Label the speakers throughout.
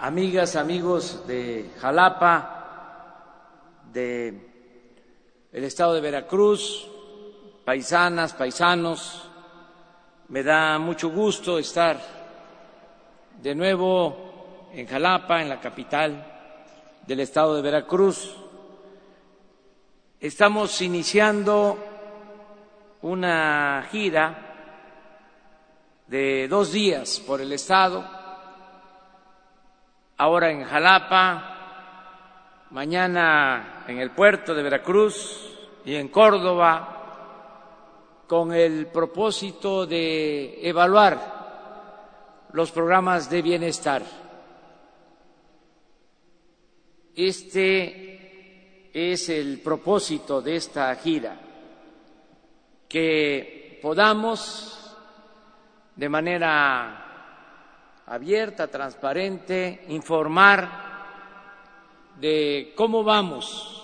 Speaker 1: amigas, amigos de Jalapa, de el estado de Veracruz, paisanas, paisanos, me da mucho gusto estar de nuevo en Jalapa, en la capital del estado de Veracruz. Estamos iniciando una gira de dos días por el estado, ahora en Jalapa, mañana en el puerto de Veracruz y en Córdoba, con el propósito de evaluar los programas de bienestar. Este es el propósito de esta gira, que podamos de manera abierta, transparente, informar de cómo vamos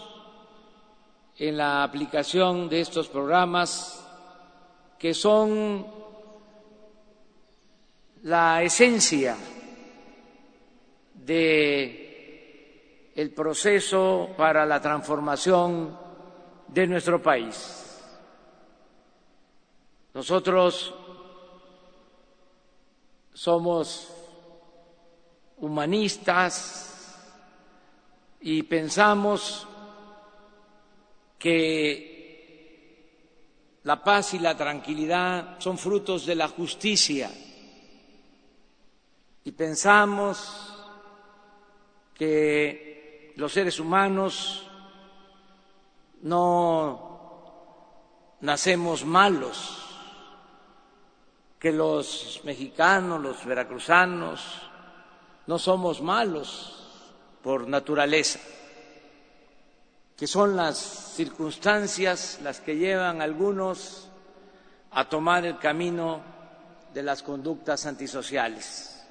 Speaker 1: en la aplicación de estos programas que son la esencia de el proceso para la transformación de nuestro país. Nosotros somos humanistas y pensamos que la paz y la tranquilidad son frutos de la justicia. Y pensamos que los seres humanos no nacemos malos, que los mexicanos, los veracruzanos, no somos malos por naturaleza, que son las circunstancias las que llevan a algunos a tomar el camino de las conductas antisociales.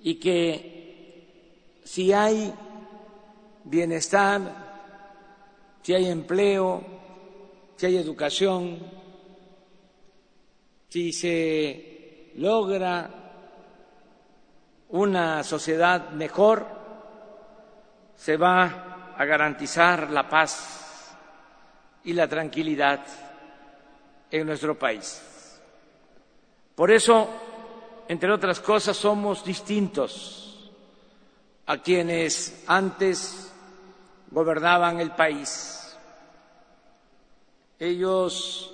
Speaker 1: Y que si hay bienestar, si hay empleo, si hay educación, si se logra una sociedad mejor, se va a garantizar la paz y la tranquilidad en nuestro país. Por eso, entre otras cosas, somos distintos a quienes antes gobernaban el país. Ellos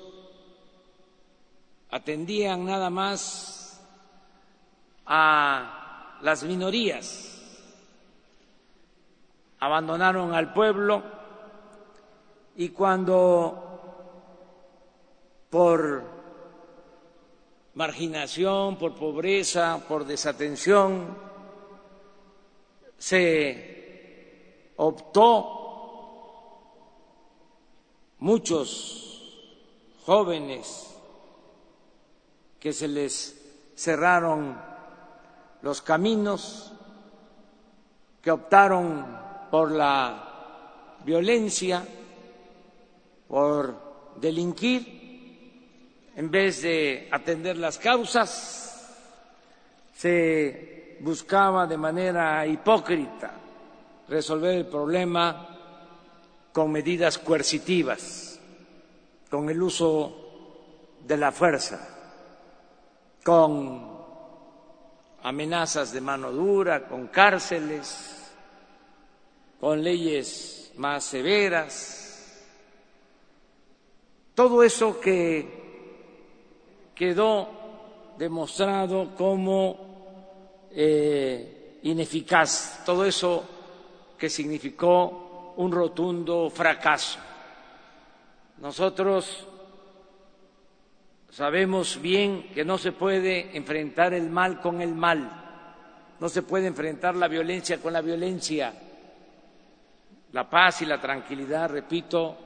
Speaker 1: atendían nada más a las minorías, abandonaron al pueblo y cuando por marginación, por pobreza, por desatención, se optó muchos jóvenes que se les cerraron los caminos, que optaron por la violencia, por delinquir, en vez de atender las causas, se buscaba de manera hipócrita resolver el problema con medidas coercitivas, con el uso de la fuerza con amenazas de mano dura, con cárceles, con leyes más severas. Todo eso que quedó demostrado como eh, ineficaz, todo eso que significó un rotundo fracaso. Nosotros Sabemos bien que no se puede enfrentar el mal con el mal, no se puede enfrentar la violencia con la violencia. La paz y la tranquilidad, repito,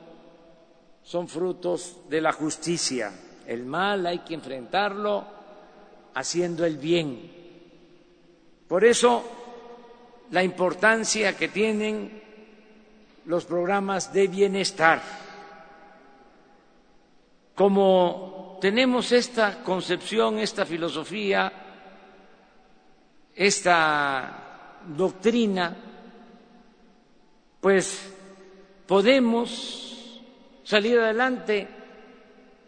Speaker 1: son frutos de la justicia. El mal hay que enfrentarlo haciendo el bien. Por eso, la importancia que tienen los programas de bienestar como tenemos esta concepción, esta filosofía esta doctrina, pues podemos salir adelante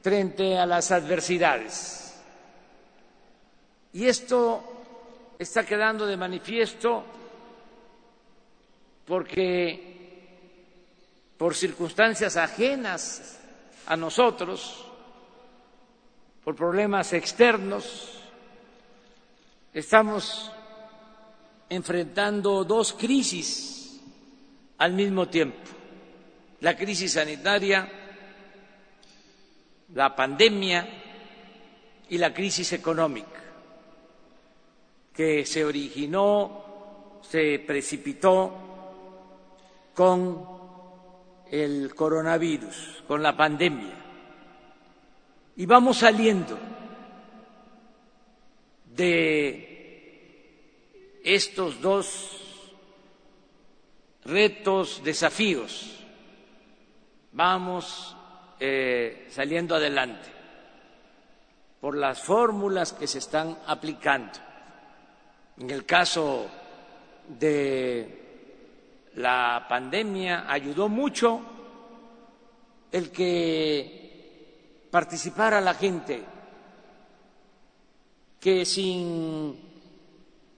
Speaker 1: frente a las adversidades. Y esto está quedando de manifiesto porque por circunstancias ajenas a nosotros, por problemas externos, estamos enfrentando dos crisis al mismo tiempo. La crisis sanitaria, la pandemia y la crisis económica, que se originó, se precipitó con el coronavirus, con la pandemia. Y vamos saliendo de estos dos retos, desafíos. Vamos eh, saliendo adelante por las fórmulas que se están aplicando. En el caso de la pandemia ayudó mucho el que participara la gente, que sin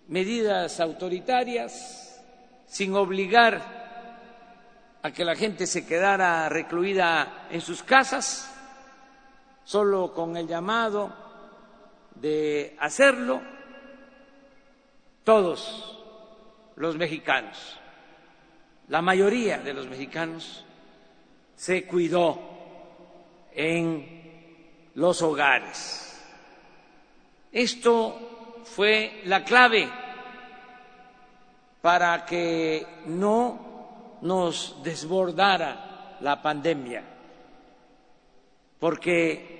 Speaker 1: medidas autoritarias, sin obligar a que la gente se quedara recluida en sus casas, solo con el llamado de hacerlo, todos los mexicanos la mayoría de los mexicanos se cuidó en los hogares. Esto fue la clave para que no nos desbordara la pandemia, porque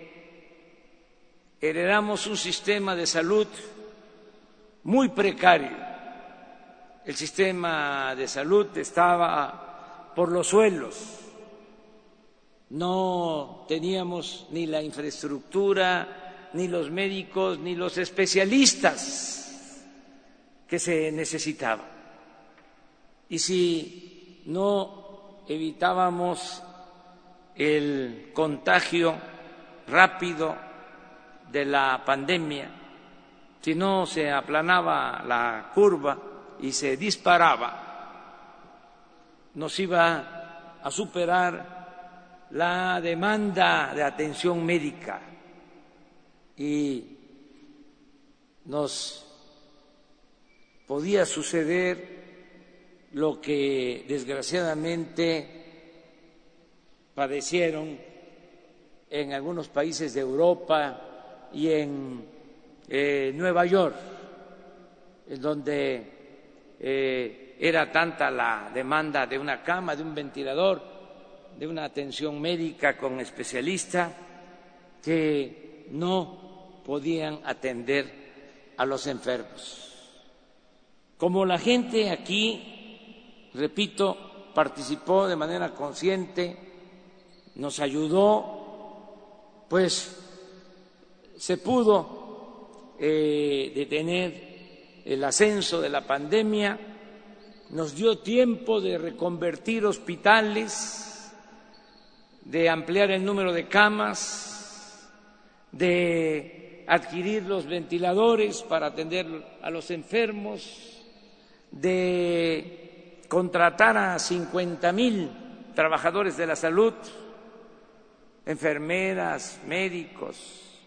Speaker 1: heredamos un sistema de salud muy precario el sistema de salud estaba por los suelos, no teníamos ni la infraestructura, ni los médicos, ni los especialistas que se necesitaban. Y si no evitábamos el contagio rápido de la pandemia, si no se aplanaba la curva, y se disparaba, nos iba a superar la demanda de atención médica y nos podía suceder lo que desgraciadamente padecieron en algunos países de Europa y en eh, Nueva York, en donde eh, era tanta la demanda de una cama, de un ventilador, de una atención médica con especialista, que no podían atender a los enfermos. Como la gente aquí, repito, participó de manera consciente, nos ayudó, pues se pudo eh, detener el ascenso de la pandemia nos dio tiempo de reconvertir hospitales, de ampliar el número de camas, de adquirir los ventiladores para atender a los enfermos, de contratar a 50 mil trabajadores de la salud, enfermeras, médicos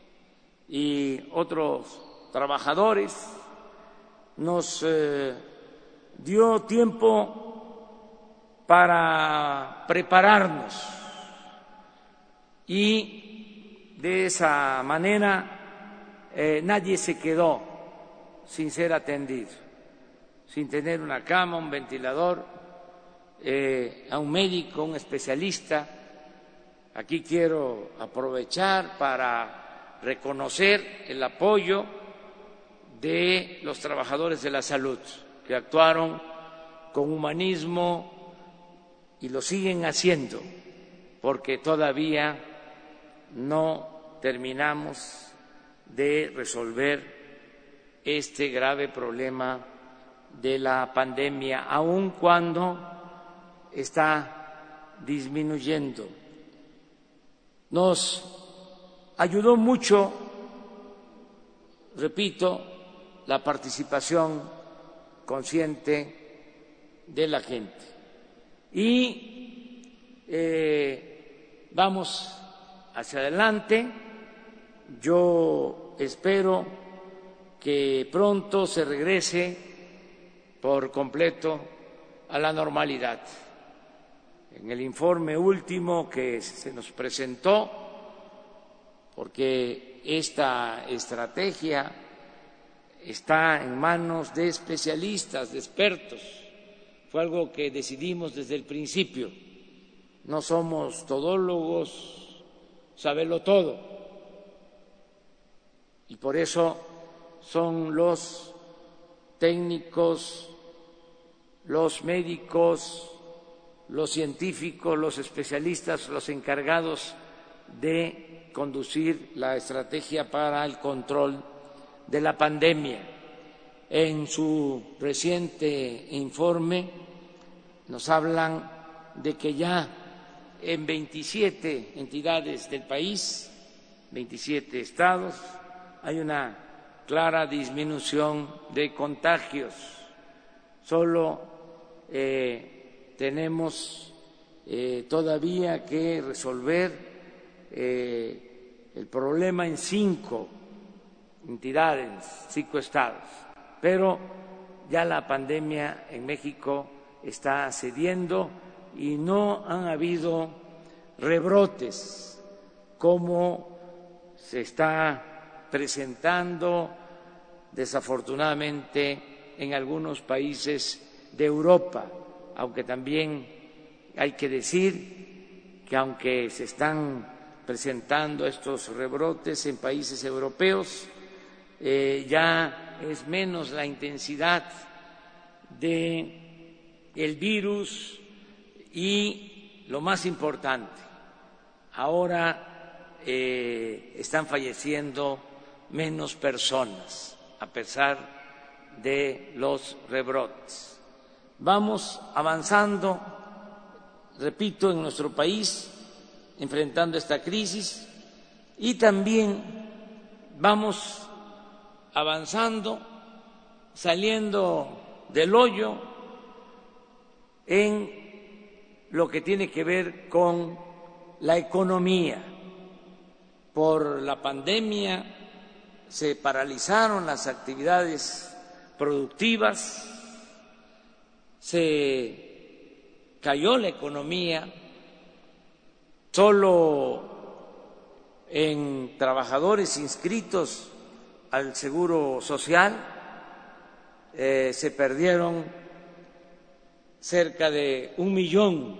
Speaker 1: y otros trabajadores. Nos eh, dio tiempo para prepararnos y de esa manera eh, nadie se quedó sin ser atendido, sin tener una cama, un ventilador, eh, a un médico, un especialista. Aquí quiero aprovechar para reconocer el apoyo de los trabajadores de la salud, que actuaron con humanismo y lo siguen haciendo, porque todavía no terminamos de resolver este grave problema de la pandemia, aun cuando está disminuyendo. Nos ayudó mucho, repito, la participación consciente de la gente. Y eh, vamos hacia adelante. Yo espero que pronto se regrese por completo a la normalidad. En el informe último que se nos presentó, porque esta estrategia está en manos de especialistas, de expertos, fue algo que decidimos desde el principio. No somos todólogos, sabelo todo. Y por eso son los técnicos los médicos, los científicos, los especialistas, los encargados de conducir la estrategia para el control de la pandemia. En su reciente informe nos hablan de que ya en 27 entidades del país, 27 estados, hay una clara disminución de contagios. Solo eh, tenemos eh, todavía que resolver eh, el problema en cinco entidades, cinco estados, pero ya la pandemia en México está cediendo y no han habido rebrotes como se está presentando desafortunadamente en algunos países de Europa, aunque también hay que decir que aunque se están presentando estos rebrotes en países europeos, eh, ya es menos la intensidad de el virus y lo más importante, ahora eh, están falleciendo menos personas a pesar de los rebrotes. Vamos avanzando, repito, en nuestro país, enfrentando esta crisis y también vamos avanzando, saliendo del hoyo en lo que tiene que ver con la economía. Por la pandemia se paralizaron las actividades productivas, se cayó la economía, solo en trabajadores inscritos al Seguro Social eh, se perdieron cerca de un millón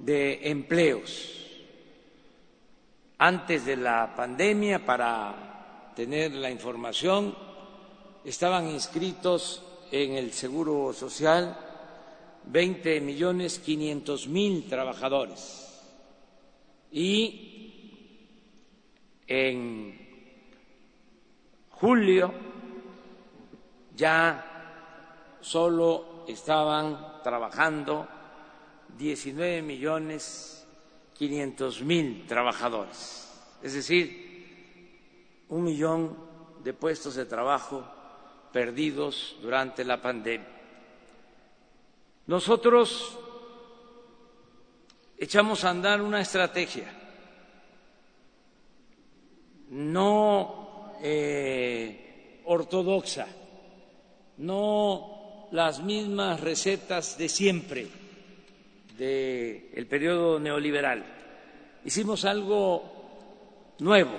Speaker 1: de empleos. Antes de la pandemia, para tener la información, estaban inscritos en el Seguro Social 20 millones 500 mil trabajadores y en julio ya solo estaban trabajando 19 millones 500 mil trabajadores, es decir, un millón de puestos de trabajo perdidos durante la pandemia. Nosotros echamos a andar una estrategia, no eh, ortodoxa, no las mismas recetas de siempre del periodo neoliberal. Hicimos algo nuevo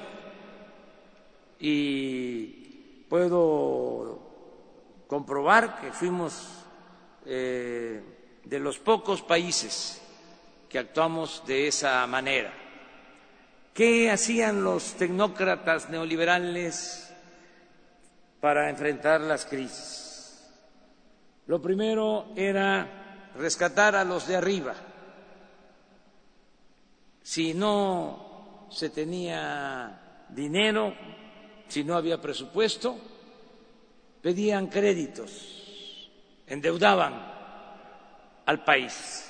Speaker 1: y puedo comprobar que fuimos eh, de los pocos países que actuamos de esa manera. ¿Qué hacían los tecnócratas neoliberales para enfrentar las crisis? Lo primero era rescatar a los de arriba. Si no se tenía dinero, si no había presupuesto, pedían créditos, endeudaban al país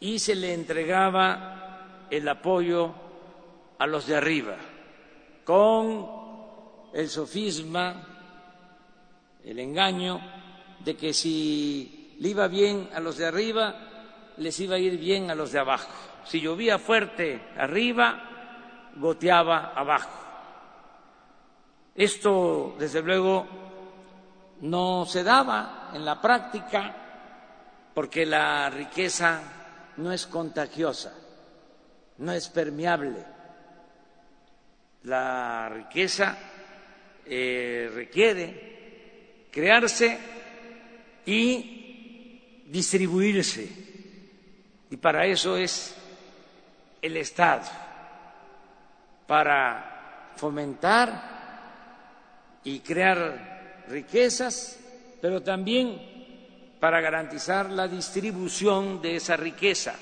Speaker 1: y se le entregaba el apoyo a los de arriba con el sofisma, el engaño de que si le iba bien a los de arriba, les iba a ir bien a los de abajo. Si llovía fuerte arriba, goteaba abajo. Esto, desde luego, no se daba en la práctica porque la riqueza no es contagiosa, no es permeable. La riqueza eh, requiere crearse y distribuirse. Y para eso es el Estado, para fomentar y crear riquezas, pero también para garantizar la distribución de esa riqueza,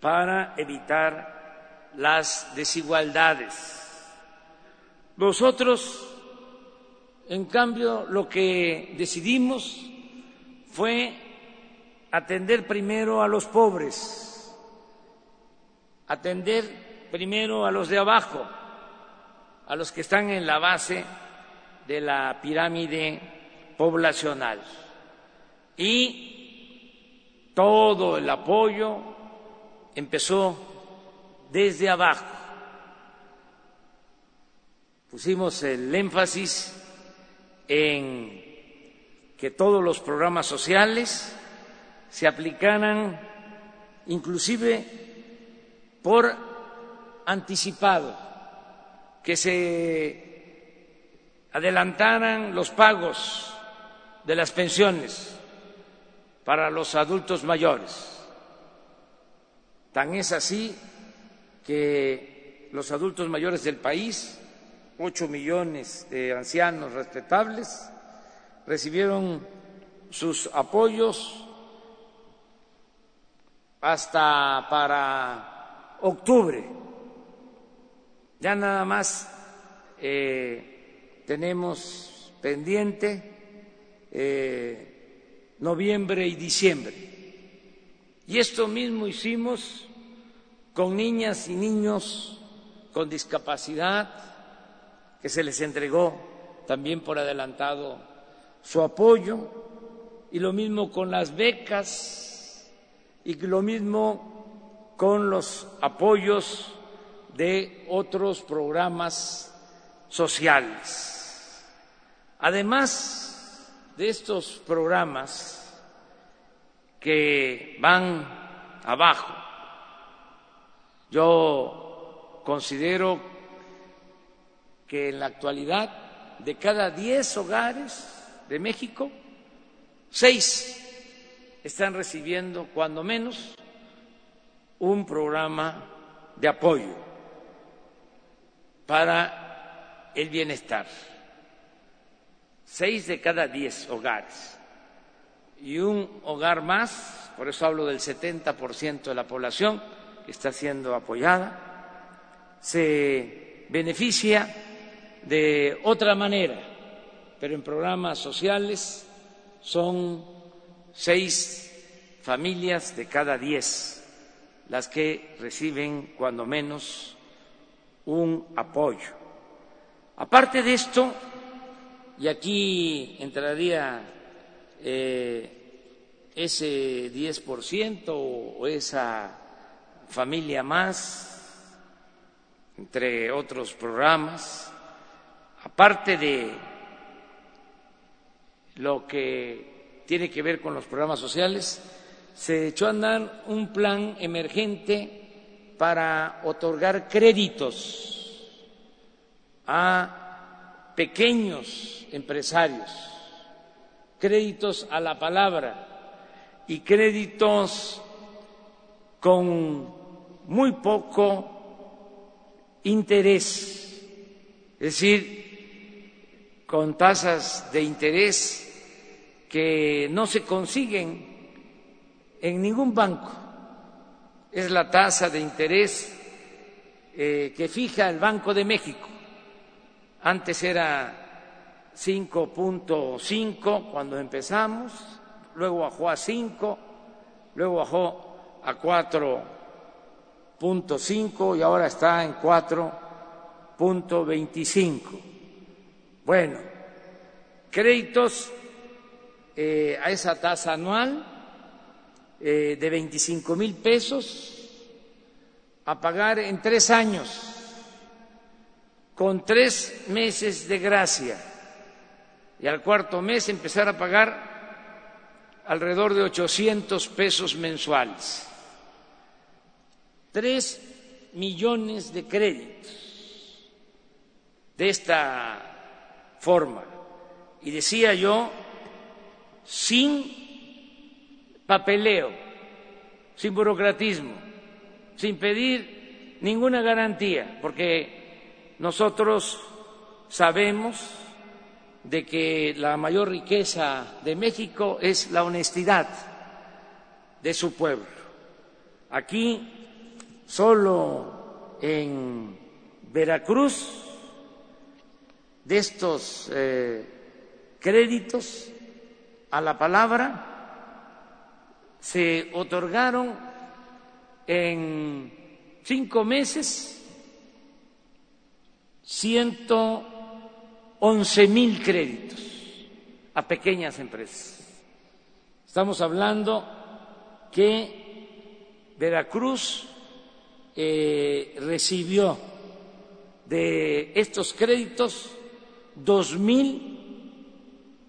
Speaker 1: para evitar las desigualdades. Nosotros, en cambio, lo que decidimos fue atender primero a los pobres, atender primero a los de abajo, a los que están en la base de la pirámide poblacional. Y todo el apoyo empezó desde abajo. Pusimos el énfasis en que todos los programas sociales se aplicaran inclusive por anticipado, que se adelantaran los pagos de las pensiones para los adultos mayores. Tan es así que los adultos mayores del país, ocho millones de ancianos respetables, recibieron sus apoyos hasta para octubre. Ya nada más eh, tenemos pendiente eh, noviembre y diciembre. Y esto mismo hicimos con niñas y niños con discapacidad, que se les entregó también por adelantado su apoyo, y lo mismo con las becas, y lo mismo con los apoyos de otros programas sociales. Además de estos programas que van abajo, yo considero que en la actualidad de cada diez hogares de México, seis están recibiendo cuando menos un programa de apoyo para el bienestar seis de cada diez hogares. Y un hogar más, por eso hablo del 70% de la población que está siendo apoyada, se beneficia de otra manera, pero en programas sociales son seis familias de cada diez las que reciben cuando menos un apoyo. Aparte de esto, y aquí entraría eh, ese 10% o esa familia más, entre otros programas, aparte de lo que tiene que ver con los programas sociales, se echó a andar un plan emergente para otorgar créditos a pequeños empresarios, créditos a la palabra y créditos con muy poco interés, es decir, con tasas de interés que no se consiguen en ningún banco. Es la tasa de interés eh, que fija el Banco de México antes era 5.5 cuando empezamos, luego bajó a 5, luego bajó a 4.5 y ahora está en 4.25. Bueno, créditos eh, a esa tasa anual eh, de 25 mil pesos a pagar en tres años, con tres meses de gracia, y al cuarto mes empezar a pagar alrededor de 800 pesos mensuales. Tres millones de créditos de esta forma. Y decía yo, sin papeleo, sin burocratismo, sin pedir ninguna garantía, porque nosotros sabemos de que la mayor riqueza de México es la honestidad de su pueblo. Aquí, solo en Veracruz, de estos eh, créditos a la palabra, se otorgaron en cinco meses ciento once mil créditos a pequeñas empresas. Estamos hablando que Veracruz eh, recibió de estos créditos dos mil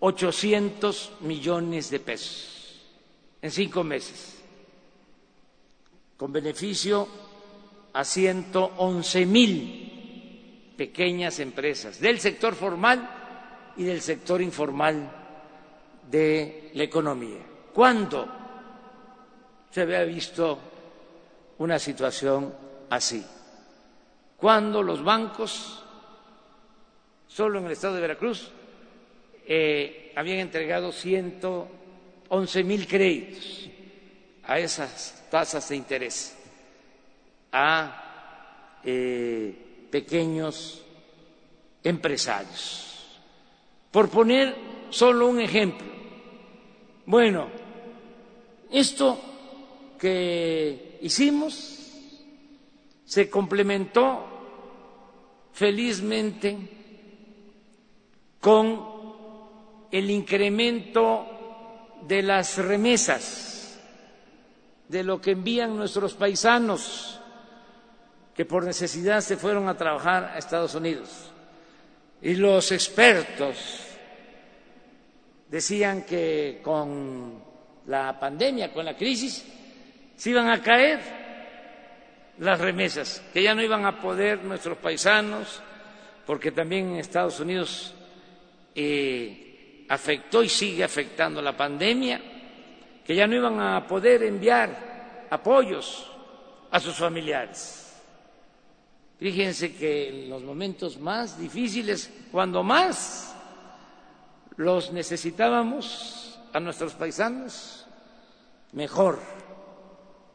Speaker 1: ochocientos millones de pesos en cinco meses con beneficio a 111 mil pequeñas empresas del sector formal y del sector informal de la economía. ¿Cuándo se había visto una situación así? Cuando los bancos, solo en el estado de Veracruz, eh, habían entregado 111 mil créditos a esas tasas de interés a eh, pequeños empresarios. Por poner solo un ejemplo. Bueno, esto que hicimos se complementó felizmente con el incremento de las remesas de lo que envían nuestros paisanos que por necesidad se fueron a trabajar a Estados Unidos. Y los expertos decían que con la pandemia, con la crisis, se iban a caer las remesas, que ya no iban a poder nuestros paisanos, porque también en Estados Unidos eh, afectó y sigue afectando la pandemia que ya no iban a poder enviar apoyos a sus familiares. Fíjense que en los momentos más difíciles, cuando más los necesitábamos a nuestros paisanos, mejor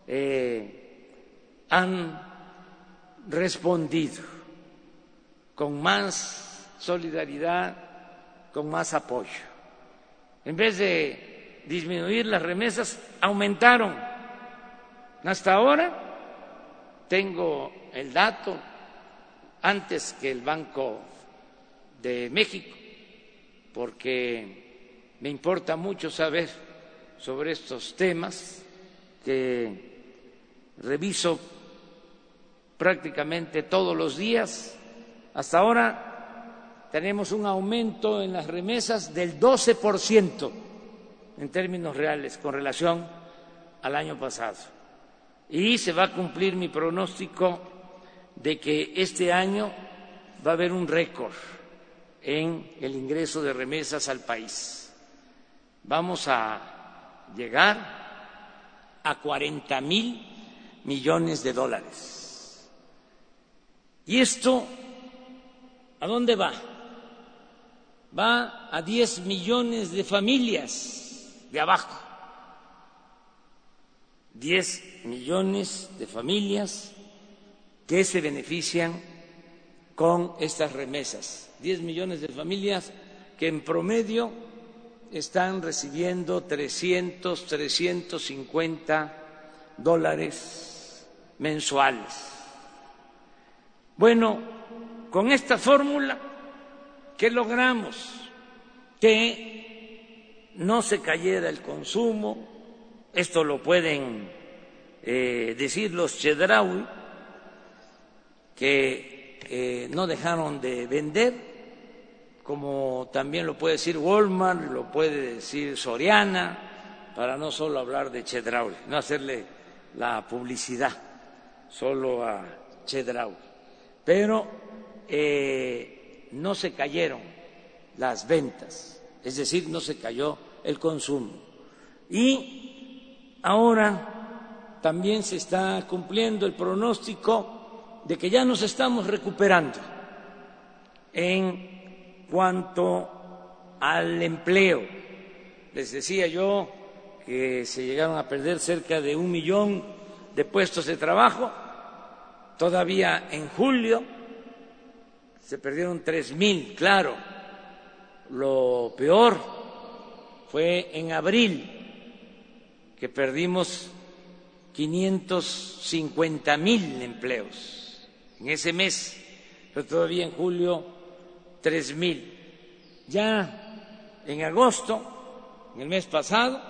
Speaker 1: eh, han respondido con más solidaridad, con más apoyo. En vez de disminuir las remesas, aumentaron. Hasta ahora tengo el dato antes que el Banco de México, porque me importa mucho saber sobre estos temas que reviso prácticamente todos los días. Hasta ahora tenemos un aumento en las remesas del 12 por ciento en términos reales con relación al año pasado. Y se va a cumplir mi pronóstico de que este año va a haber un récord en el ingreso de remesas al país. Vamos a llegar a 40 mil millones de dólares. ¿Y esto a dónde va? Va a 10 millones de familias de abajo. Diez millones de familias que se benefician con estas remesas. Diez millones de familias que en promedio están recibiendo 300, 350 dólares mensuales. Bueno, con esta fórmula, ¿qué logramos? Que no se cayera el consumo, esto lo pueden eh, decir los Chedraui, que eh, no dejaron de vender, como también lo puede decir Walmart, lo puede decir Soriana, para no solo hablar de Chedraui, no hacerle la publicidad solo a Chedraui. Pero eh, no se cayeron las ventas, es decir, no se cayó el consumo. Y ahora también se está cumpliendo el pronóstico de que ya nos estamos recuperando en cuanto al empleo. Les decía yo que se llegaron a perder cerca de un millón de puestos de trabajo. Todavía en julio se perdieron tres mil, claro. Lo peor fue en abril, que perdimos 550 mil empleos en ese mes, pero todavía en julio tres mil. Ya en agosto, en el mes pasado,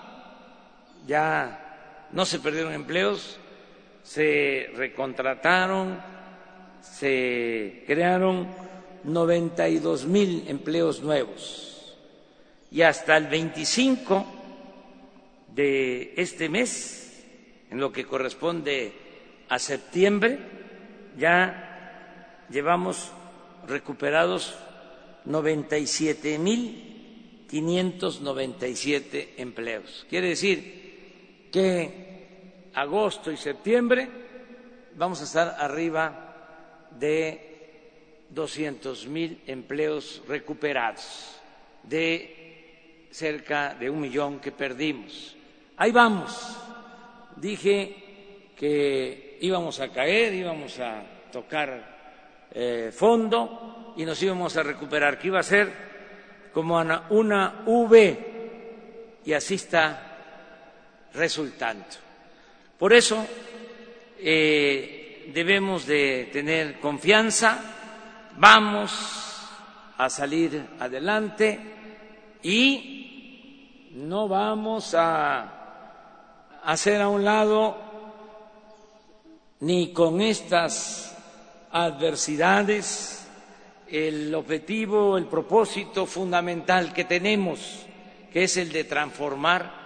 Speaker 1: ya no se perdieron empleos, se recontrataron, se crearon 92 mil empleos nuevos y hasta el 25 de este mes, en lo que corresponde a septiembre, ya llevamos recuperados 97 mil 597 empleos. Quiere decir que agosto y septiembre vamos a estar arriba de 200 mil empleos recuperados, de cerca de un millón que perdimos. Ahí vamos. Dije que íbamos a caer, íbamos a tocar eh, fondo y nos íbamos a recuperar, que iba a ser como una V y así está resultando. Por eso eh, debemos de tener confianza, vamos a salir adelante y no vamos a hacer a un lado ni con estas adversidades el objetivo, el propósito fundamental que tenemos, que es el de transformar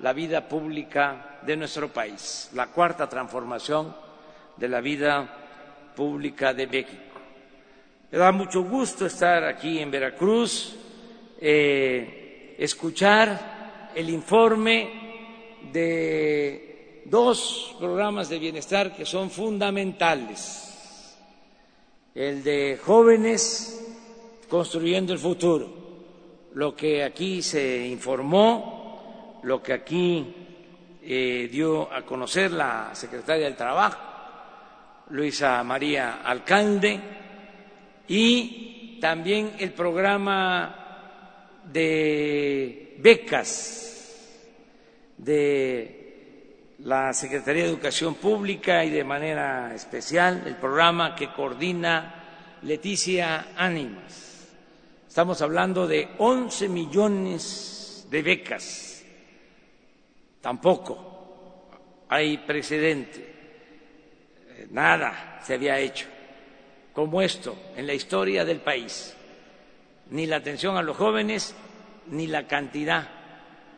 Speaker 1: la vida pública de nuestro país, la cuarta transformación de la vida pública de México. Me da mucho gusto estar aquí en Veracruz, eh, escuchar el informe de dos programas de bienestar que son fundamentales el de jóvenes construyendo el futuro, lo que aquí se informó, lo que aquí eh, dio a conocer la secretaria del Trabajo, Luisa María Alcalde, y también el programa de becas de la Secretaría de Educación Pública y de manera especial el programa que coordina Leticia Ánimas. Estamos hablando de 11 millones de becas. Tampoco hay precedente. Nada se había hecho como esto en la historia del país. Ni la atención a los jóvenes, ni la cantidad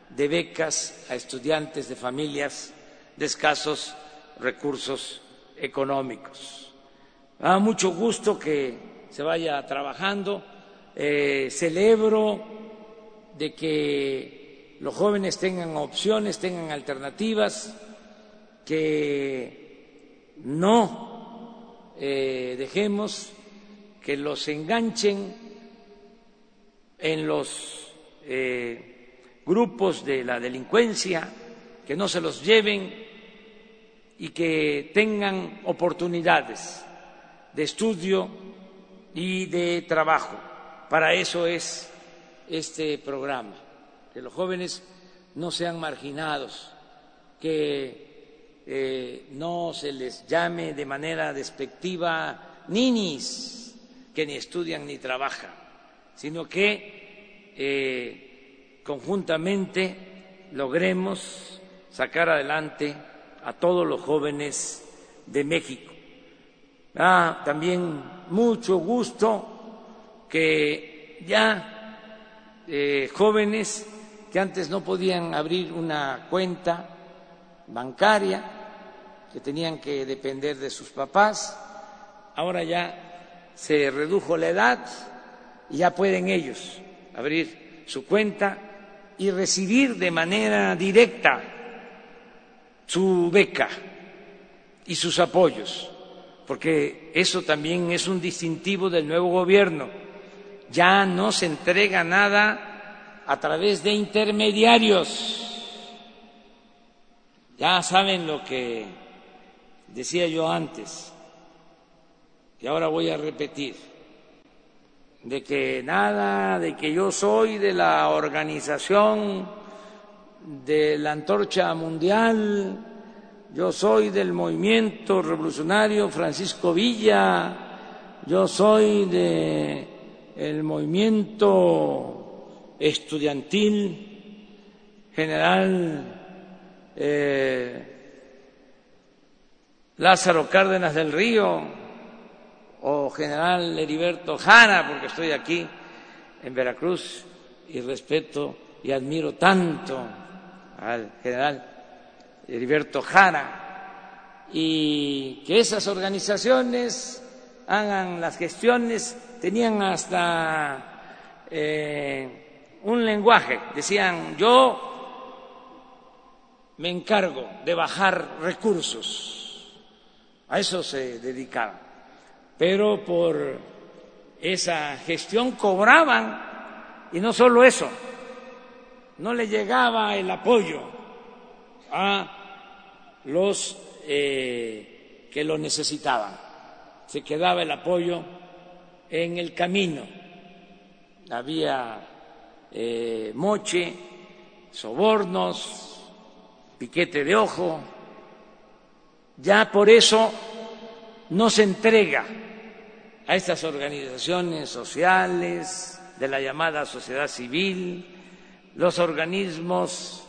Speaker 1: de becas a estudiantes de familias de escasos recursos económicos. da mucho gusto que se vaya trabajando. Eh, celebro de que los jóvenes tengan opciones, tengan alternativas, que no eh, dejemos que los enganchen en los eh, grupos de la delincuencia, que no se los lleven y que tengan oportunidades de estudio y de trabajo. Para eso es este programa, que los jóvenes no sean marginados, que eh, no se les llame de manera despectiva ninis, que ni estudian ni trabajan, sino que eh, conjuntamente logremos sacar adelante a todos los jóvenes de México. Ah, también mucho gusto que ya eh, jóvenes que antes no podían abrir una cuenta bancaria, que tenían que depender de sus papás, ahora ya se redujo la edad y ya pueden ellos abrir su cuenta y recibir de manera directa su beca y sus apoyos, porque eso también es un distintivo del nuevo gobierno. Ya no se entrega nada a través de intermediarios. Ya saben lo que decía yo antes, y ahora voy a repetir, de que nada, de que yo soy de la organización de la antorcha mundial, yo soy del movimiento revolucionario Francisco Villa, yo soy de el movimiento estudiantil, general eh, Lázaro Cárdenas del Río o general Heriberto Jara, porque estoy aquí en Veracruz y respeto y admiro tanto al general Heriberto Jara, y que esas organizaciones hagan las gestiones, tenían hasta eh, un lenguaje. Decían, yo me encargo de bajar recursos. A eso se dedicaban. Pero por esa gestión cobraban y no solo eso, no le llegaba el apoyo a los eh, que lo necesitaban. Se quedaba el apoyo en el camino. Había eh, moche, sobornos, piquete de ojo. Ya por eso no se entrega a estas organizaciones sociales de la llamada sociedad civil, los organismos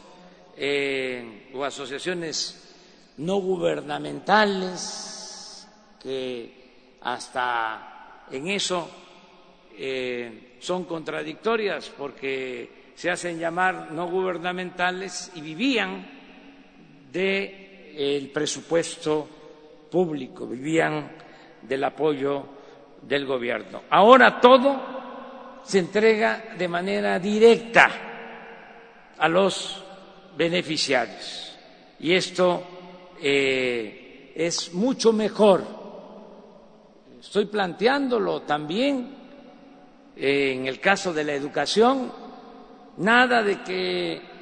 Speaker 1: eh, o asociaciones no gubernamentales que hasta en eso eh, son contradictorias porque se hacen llamar no gubernamentales y vivían del presupuesto público, vivían del apoyo del gobierno. Ahora todo se entrega de manera directa a los beneficiarios y esto eh, es mucho mejor. Estoy planteándolo también en el caso de la educación, nada de que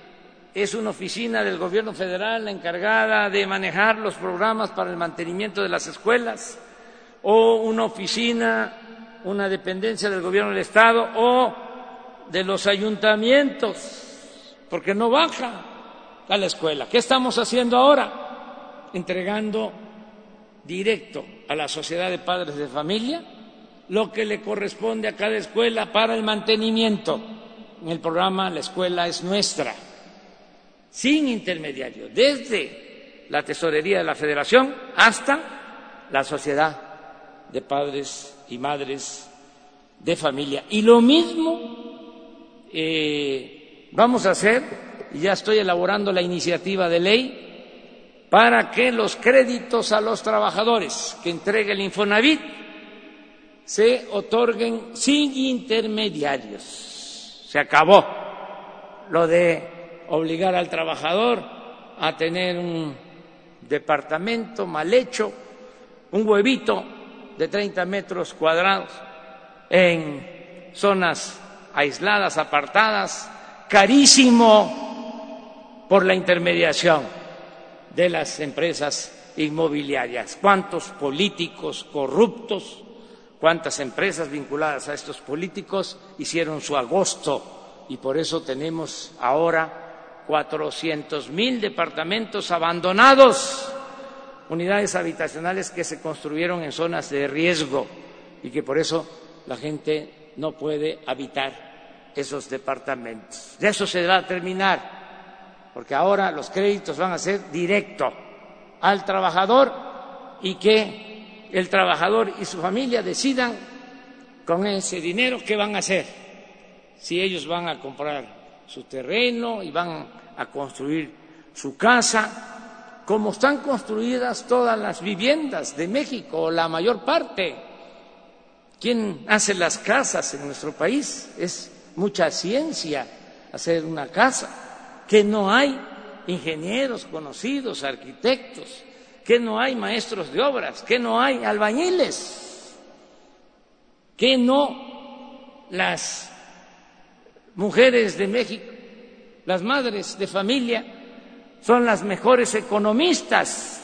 Speaker 1: es una oficina del gobierno federal la encargada de manejar los programas para el mantenimiento de las escuelas, o una oficina, una dependencia del gobierno del Estado o de los ayuntamientos, porque no baja a la escuela. ¿Qué estamos haciendo ahora? Entregando directo a la sociedad de padres de familia lo que le corresponde a cada escuela para el mantenimiento. En el programa La escuela es nuestra, sin intermediario, desde la tesorería de la federación hasta la sociedad de padres y madres de familia. Y lo mismo eh, vamos a hacer, ya estoy elaborando la iniciativa de ley, para que los créditos a los trabajadores que entregue el Infonavit se otorguen sin intermediarios. Se acabó lo de obligar al trabajador a tener un departamento mal hecho, un huevito de 30 metros cuadrados en zonas aisladas, apartadas, carísimo por la intermediación de las empresas inmobiliarias. ¿Cuántos políticos corruptos cuántas empresas vinculadas a estos políticos hicieron su agosto y por eso tenemos ahora 400 mil departamentos abandonados, unidades habitacionales que se construyeron en zonas de riesgo y que por eso la gente no puede habitar esos departamentos. De eso se va a terminar, porque ahora los créditos van a ser directo al trabajador y que el trabajador y su familia decidan con ese dinero qué van a hacer, si ellos van a comprar su terreno y van a construir su casa, como están construidas todas las viviendas de México, la mayor parte. ¿Quién hace las casas en nuestro país? Es mucha ciencia hacer una casa, que no hay ingenieros conocidos, arquitectos, que no hay maestros de obras, que no hay albañiles, que no las mujeres de México, las madres de familia, son las mejores economistas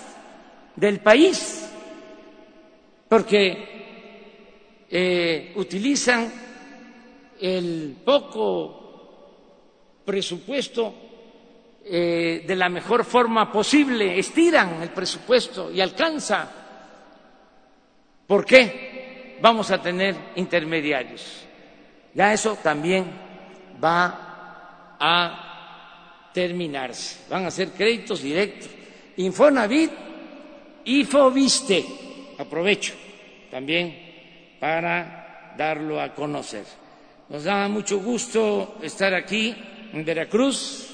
Speaker 1: del país, porque eh, utilizan el poco presupuesto eh, de la mejor forma posible, estiran el presupuesto y alcanza. ¿Por qué vamos a tener intermediarios? Ya eso también va a terminarse. Van a ser créditos directos. Infonavit y Foviste. Aprovecho también para darlo a conocer. Nos da mucho gusto estar aquí en Veracruz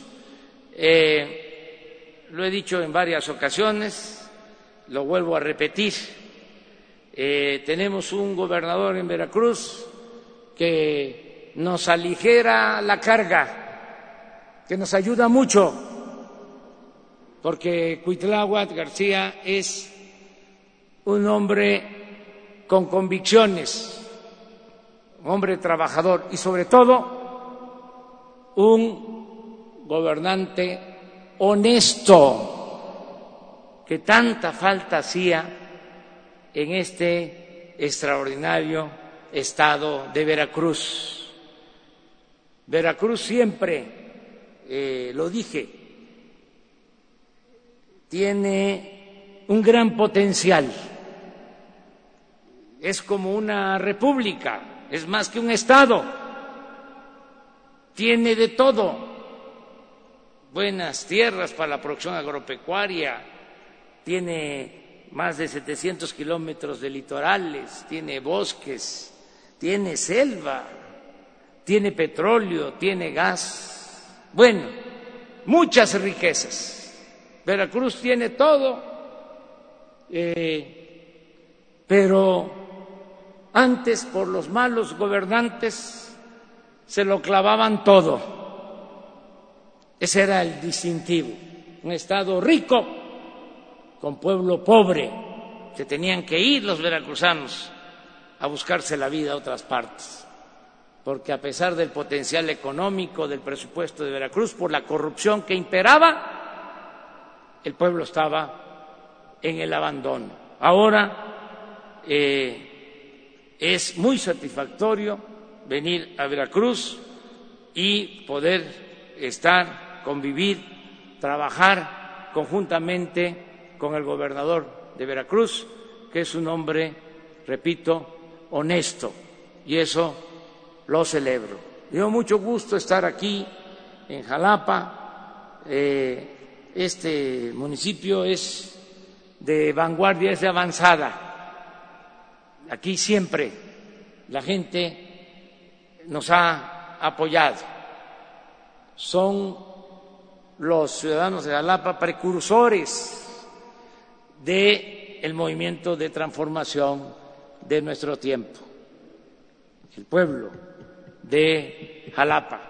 Speaker 1: eh, lo he dicho en varias ocasiones, lo vuelvo a repetir. Eh, tenemos un gobernador en Veracruz que nos aligera la carga, que nos ayuda mucho, porque Cuitláhuac García es un hombre con convicciones, un hombre trabajador y sobre todo un gobernante honesto que tanta falta hacía en este extraordinario estado de Veracruz. Veracruz siempre, eh, lo dije, tiene un gran potencial. Es como una república, es más que un estado, tiene de todo buenas tierras para la producción agropecuaria, tiene más de 700 kilómetros de litorales, tiene bosques, tiene selva, tiene petróleo, tiene gas. Bueno, muchas riquezas. Veracruz tiene todo, eh, pero antes por los malos gobernantes se lo clavaban todo. Ese era el distintivo, un Estado rico con pueblo pobre, que tenían que ir los veracruzanos a buscarse la vida a otras partes, porque a pesar del potencial económico del presupuesto de Veracruz, por la corrupción que imperaba, el pueblo estaba en el abandono. Ahora eh, es muy satisfactorio venir a Veracruz y poder estar convivir, trabajar conjuntamente con el gobernador de Veracruz, que es un hombre, repito, honesto, y eso lo celebro. Tengo mucho gusto estar aquí en Jalapa. Eh, este municipio es de vanguardia, es de avanzada. Aquí siempre la gente nos ha apoyado. Son los ciudadanos de Jalapa precursores del movimiento de transformación de nuestro tiempo, el pueblo de Jalapa,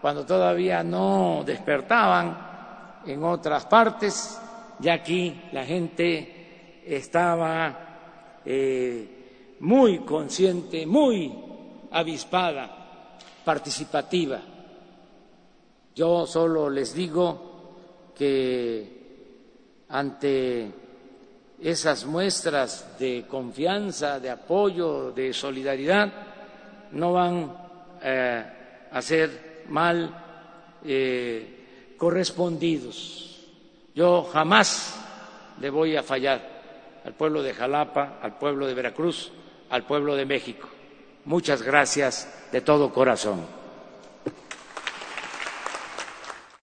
Speaker 1: cuando todavía no despertaban en otras partes, ya aquí la gente estaba eh, muy consciente, muy avispada, participativa. Yo solo les digo que ante esas muestras de confianza, de apoyo, de solidaridad, no van eh, a ser mal eh, correspondidos. Yo jamás le voy a fallar al pueblo de Jalapa, al pueblo de Veracruz, al pueblo de México. Muchas gracias de todo corazón.